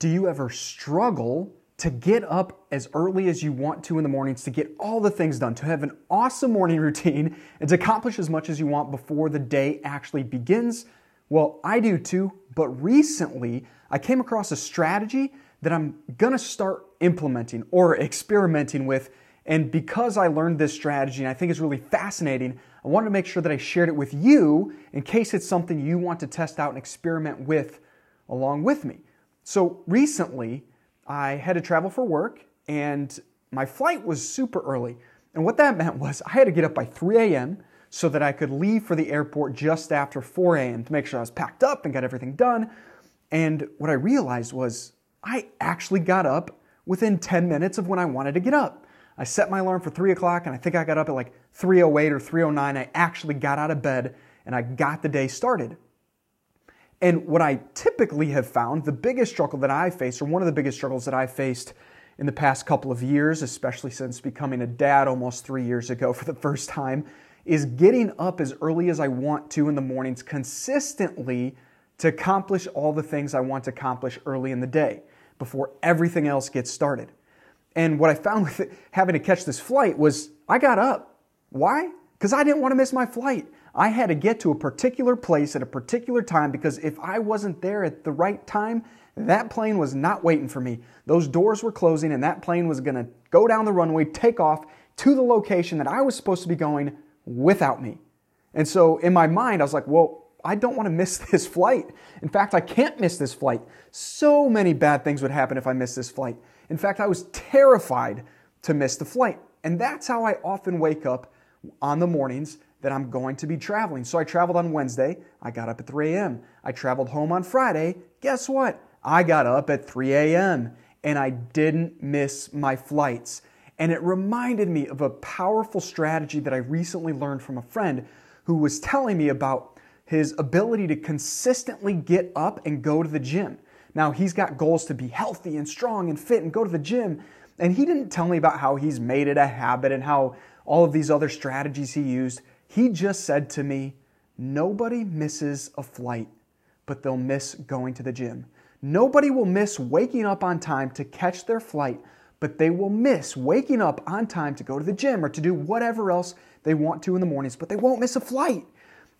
Do you ever struggle to get up as early as you want to in the mornings, to get all the things done, to have an awesome morning routine, and to accomplish as much as you want before the day actually begins? Well, I do too, but recently I came across a strategy that I'm gonna start implementing or experimenting with. And because I learned this strategy and I think it's really fascinating, I wanted to make sure that I shared it with you in case it's something you want to test out and experiment with along with me. So recently, I had to travel for work and my flight was super early. And what that meant was I had to get up by 3 a.m. so that I could leave for the airport just after 4 a.m. to make sure I was packed up and got everything done. And what I realized was I actually got up within 10 minutes of when I wanted to get up. I set my alarm for 3 o'clock and I think I got up at like 3.08 or 3.09. I actually got out of bed and I got the day started. And what I typically have found, the biggest struggle that I faced, or one of the biggest struggles that I faced in the past couple of years, especially since becoming a dad almost three years ago for the first time, is getting up as early as I want to in the mornings consistently to accomplish all the things I want to accomplish early in the day before everything else gets started. And what I found with having to catch this flight was I got up. Why? Because I didn't want to miss my flight. I had to get to a particular place at a particular time because if I wasn't there at the right time, that plane was not waiting for me. Those doors were closing and that plane was going to go down the runway, take off to the location that I was supposed to be going without me. And so in my mind, I was like, well, I don't want to miss this flight. In fact, I can't miss this flight. So many bad things would happen if I missed this flight. In fact, I was terrified to miss the flight. And that's how I often wake up on the mornings that I'm going to be traveling. So I traveled on Wednesday. I got up at 3 a.m. I traveled home on Friday. Guess what? I got up at 3 a.m. and I didn't miss my flights. And it reminded me of a powerful strategy that I recently learned from a friend who was telling me about his ability to consistently get up and go to the gym. Now, he's got goals to be healthy and strong and fit and go to the gym. And he didn't tell me about how he's made it a habit and how all of these other strategies he used. He just said to me, Nobody misses a flight, but they'll miss going to the gym. Nobody will miss waking up on time to catch their flight, but they will miss waking up on time to go to the gym or to do whatever else they want to in the mornings, but they won't miss a flight.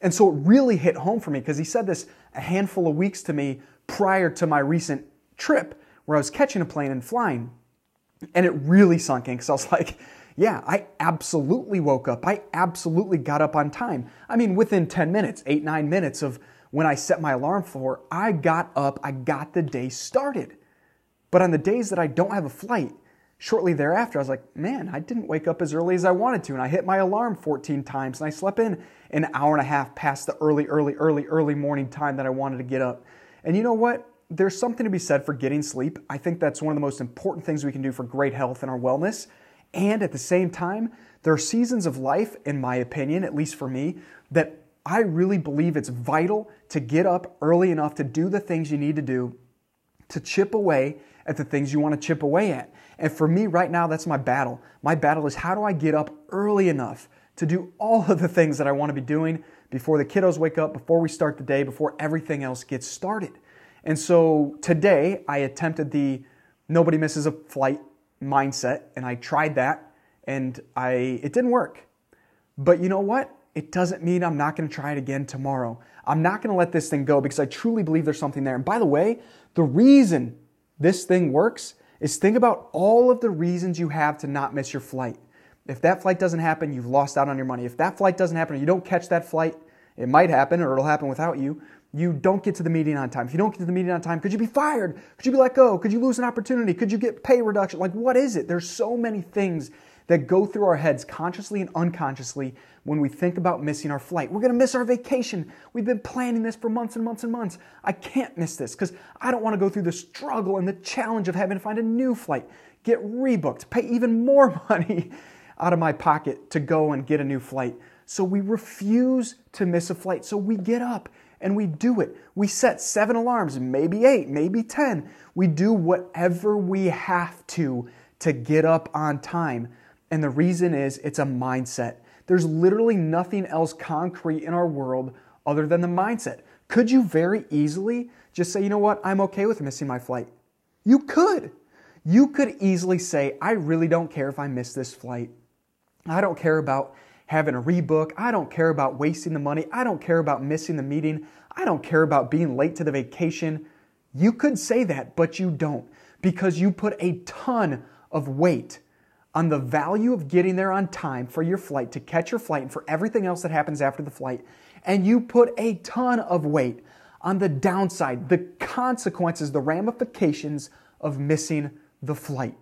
And so it really hit home for me because he said this a handful of weeks to me prior to my recent trip where I was catching a plane and flying. And it really sunk in because I was like, yeah, I absolutely woke up. I absolutely got up on time. I mean, within 10 minutes, eight, nine minutes of when I set my alarm for, I got up, I got the day started. But on the days that I don't have a flight, shortly thereafter, I was like, man, I didn't wake up as early as I wanted to. And I hit my alarm 14 times and I slept in an hour and a half past the early, early, early, early morning time that I wanted to get up. And you know what? There's something to be said for getting sleep. I think that's one of the most important things we can do for great health and our wellness. And at the same time, there are seasons of life, in my opinion, at least for me, that I really believe it's vital to get up early enough to do the things you need to do to chip away at the things you want to chip away at. And for me right now, that's my battle. My battle is how do I get up early enough to do all of the things that I want to be doing before the kiddos wake up, before we start the day, before everything else gets started. And so today I attempted the nobody misses a flight mindset and I tried that and I it didn't work. But you know what? It doesn't mean I'm not going to try it again tomorrow. I'm not going to let this thing go because I truly believe there's something there. And by the way, the reason this thing works is think about all of the reasons you have to not miss your flight. If that flight doesn't happen, you've lost out on your money. If that flight doesn't happen, or you don't catch that flight, it might happen or it'll happen without you you don't get to the meeting on time. If you don't get to the meeting on time, could you be fired? Could you be let go? Could you lose an opportunity? Could you get pay reduction? Like, what is it? There's so many things that go through our heads consciously and unconsciously when we think about missing our flight. We're gonna miss our vacation. We've been planning this for months and months and months. I can't miss this because I don't wanna go through the struggle and the challenge of having to find a new flight, get rebooked, pay even more money out of my pocket to go and get a new flight. So we refuse to miss a flight. So we get up and we do it. We set seven alarms, maybe eight, maybe 10. We do whatever we have to to get up on time. And the reason is it's a mindset. There's literally nothing else concrete in our world other than the mindset. Could you very easily just say, you know what, I'm okay with missing my flight? You could. You could easily say, I really don't care if I miss this flight. I don't care about having a rebook. I don't care about wasting the money. I don't care about missing the meeting. I don't care about being late to the vacation. You could say that, but you don't because you put a ton of weight on the value of getting there on time for your flight, to catch your flight, and for everything else that happens after the flight. And you put a ton of weight on the downside, the consequences, the ramifications of missing the flight.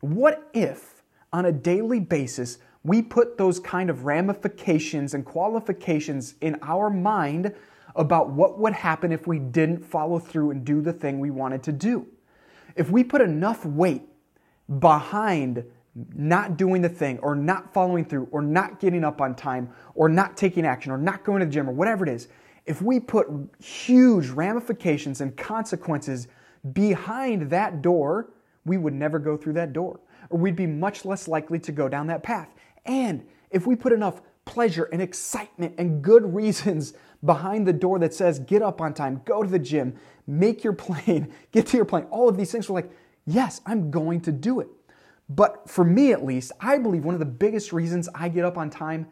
What if, on a daily basis, we put those kind of ramifications and qualifications in our mind about what would happen if we didn't follow through and do the thing we wanted to do? If we put enough weight behind not doing the thing or not following through or not getting up on time or not taking action or not going to the gym or whatever it is, if we put huge ramifications and consequences behind that door, we would never go through that door or we'd be much less likely to go down that path. And if we put enough pleasure and excitement and good reasons behind the door that says, get up on time, go to the gym, make your plane, get to your plane, all of these things, we're like, yes, I'm going to do it. But for me at least, I believe one of the biggest reasons I get up on time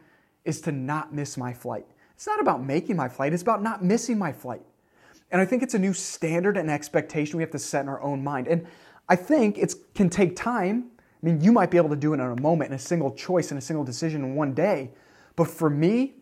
is to not miss my flight. It's not about making my flight, it's about not missing my flight. And I think it's a new standard and expectation we have to set in our own mind. And I think it can take time. I mean, you might be able to do it in a moment, in a single choice, in a single decision in one day. But for me,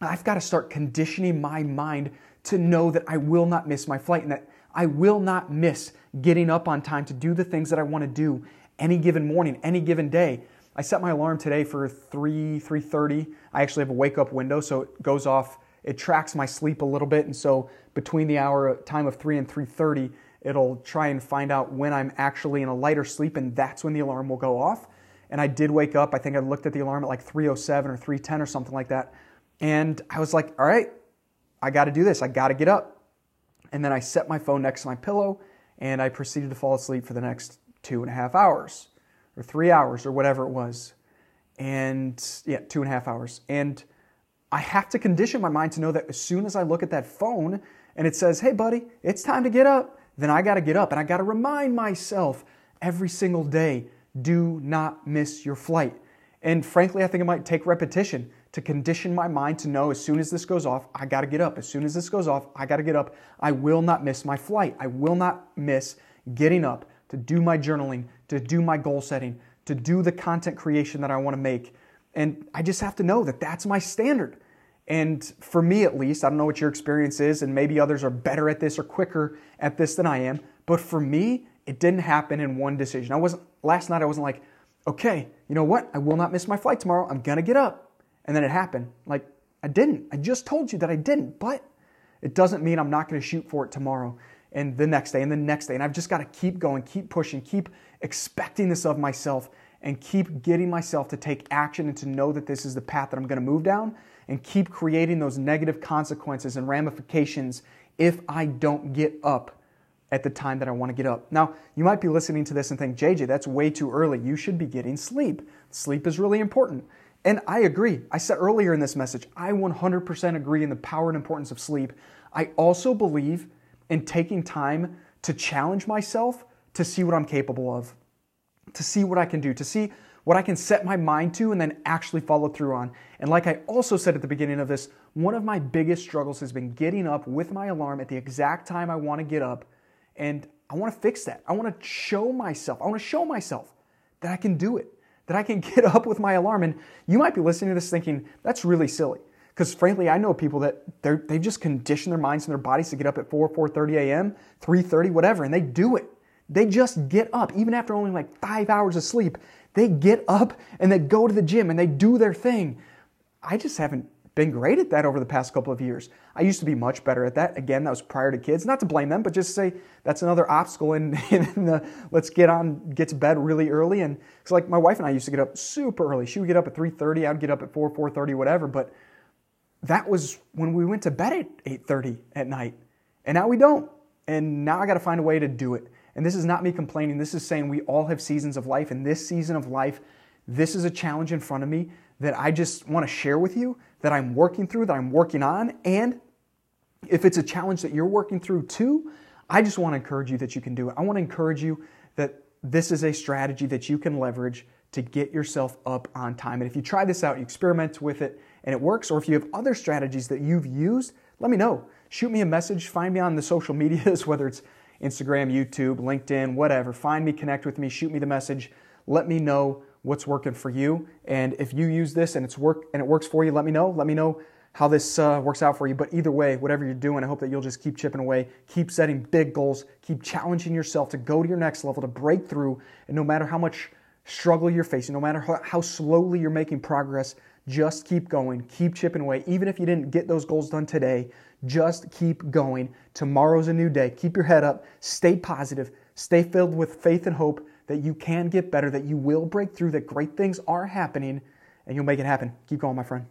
I've got to start conditioning my mind to know that I will not miss my flight and that I will not miss getting up on time to do the things that I want to do any given morning, any given day. I set my alarm today for 3 3:30. I actually have a wake up window so it goes off it tracks my sleep a little bit and so between the hour time of 3 and 3:30 it'll try and find out when I'm actually in a lighter sleep and that's when the alarm will go off. And I did wake up. I think I looked at the alarm at like 3:07 or 3:10 or something like that. And I was like, "All right, I got to do this. I got to get up." And then I set my phone next to my pillow and I proceeded to fall asleep for the next two and a half hours or three hours or whatever it was. And yeah, two and a half hours. And I have to condition my mind to know that as soon as I look at that phone and it says, hey, buddy, it's time to get up, then I got to get up and I got to remind myself every single day do not miss your flight. And frankly, I think it might take repetition to condition my mind to know as soon as this goes off, I got to get up. As soon as this goes off, I got to get up. I will not miss my flight. I will not miss getting up to do my journaling, to do my goal setting, to do the content creation that I want to make. And I just have to know that that's my standard. And for me at least, I don't know what your experience is, and maybe others are better at this or quicker at this than I am, but for me, it didn't happen in one decision. I wasn't, last night I wasn't like, okay, you know what? I will not miss my flight tomorrow. I'm gonna get up. And then it happened. Like, I didn't. I just told you that I didn't, but it doesn't mean I'm not gonna shoot for it tomorrow and the next day and the next day. And I've just got to keep going, keep pushing, keep expecting this of myself, and keep getting myself to take action and to know that this is the path that I'm to move down, and keep creating those negative consequences and ramifications if I don't get up at the time that I want to get up. Now, you might be listening to this and think, JJ, that's way too early. You should be getting sleep. Sleep is really important. And I agree. I said earlier in this message, I 100% agree in the power and importance of sleep. I also believe in taking time to challenge myself to see what I'm capable of, to see what I can do, to see what I can set my mind to and then actually follow through on. And like I also said at the beginning of this, one of my biggest struggles has been getting up with my alarm at the exact time I want to get up. And I want to fix that. I want to show myself, I want to show myself that I can do it, that I can get up with my alarm. And you might be listening to this thinking, that's really silly. Because frankly, I know people that they've just conditioned their minds and their bodies to get up at 4, 4.30 a.m., 3.30, whatever, and they do it. They just get up, even after only like five hours of sleep. They get up and they go to the gym and they do their thing. I just haven't been great at that over the past couple of years. I used to be much better at that. Again, that was prior to kids. Not to blame them, but just say that's another obstacle in, in the let's get on, get to bed really early. And it's like my wife and I used to get up super early. She would get up at 3.30, I'd get up at 4, 4.30, whatever. But that was when we went to bed at 8:30 at night. And now we don't. And now I got to find a way to do it. And this is not me complaining. This is saying we all have seasons of life and this season of life this is a challenge in front of me that I just want to share with you that I'm working through, that I'm working on, and if it's a challenge that you're working through too, I just want to encourage you that you can do it. I want to encourage you that this is a strategy that you can leverage to get yourself up on time. And if you try this out, you experiment with it, and it works, or if you have other strategies that you've used, let me know. Shoot me a message, find me on the social medias, whether it's Instagram, YouTube, LinkedIn, whatever. Find me, connect with me, shoot me the message. Let me know what's working for you. And if you use this and it's work and it works for you, let me know. Let me know how this uh, works out for you. But either way, whatever you're doing, I hope that you'll just keep chipping away, keep setting big goals, keep challenging yourself to go to your next level, to break through. And no matter how much struggle you're facing, no matter how, slowly you're making progress, just keep going, keep chipping away. Even if you didn't get those goals done today, just keep going. Tomorrow's a new day. Keep your head up, stay positive, stay filled with faith and hope that you can get better, that you will break through, that great things are happening, and you'll make it happen. Keep going, my friend.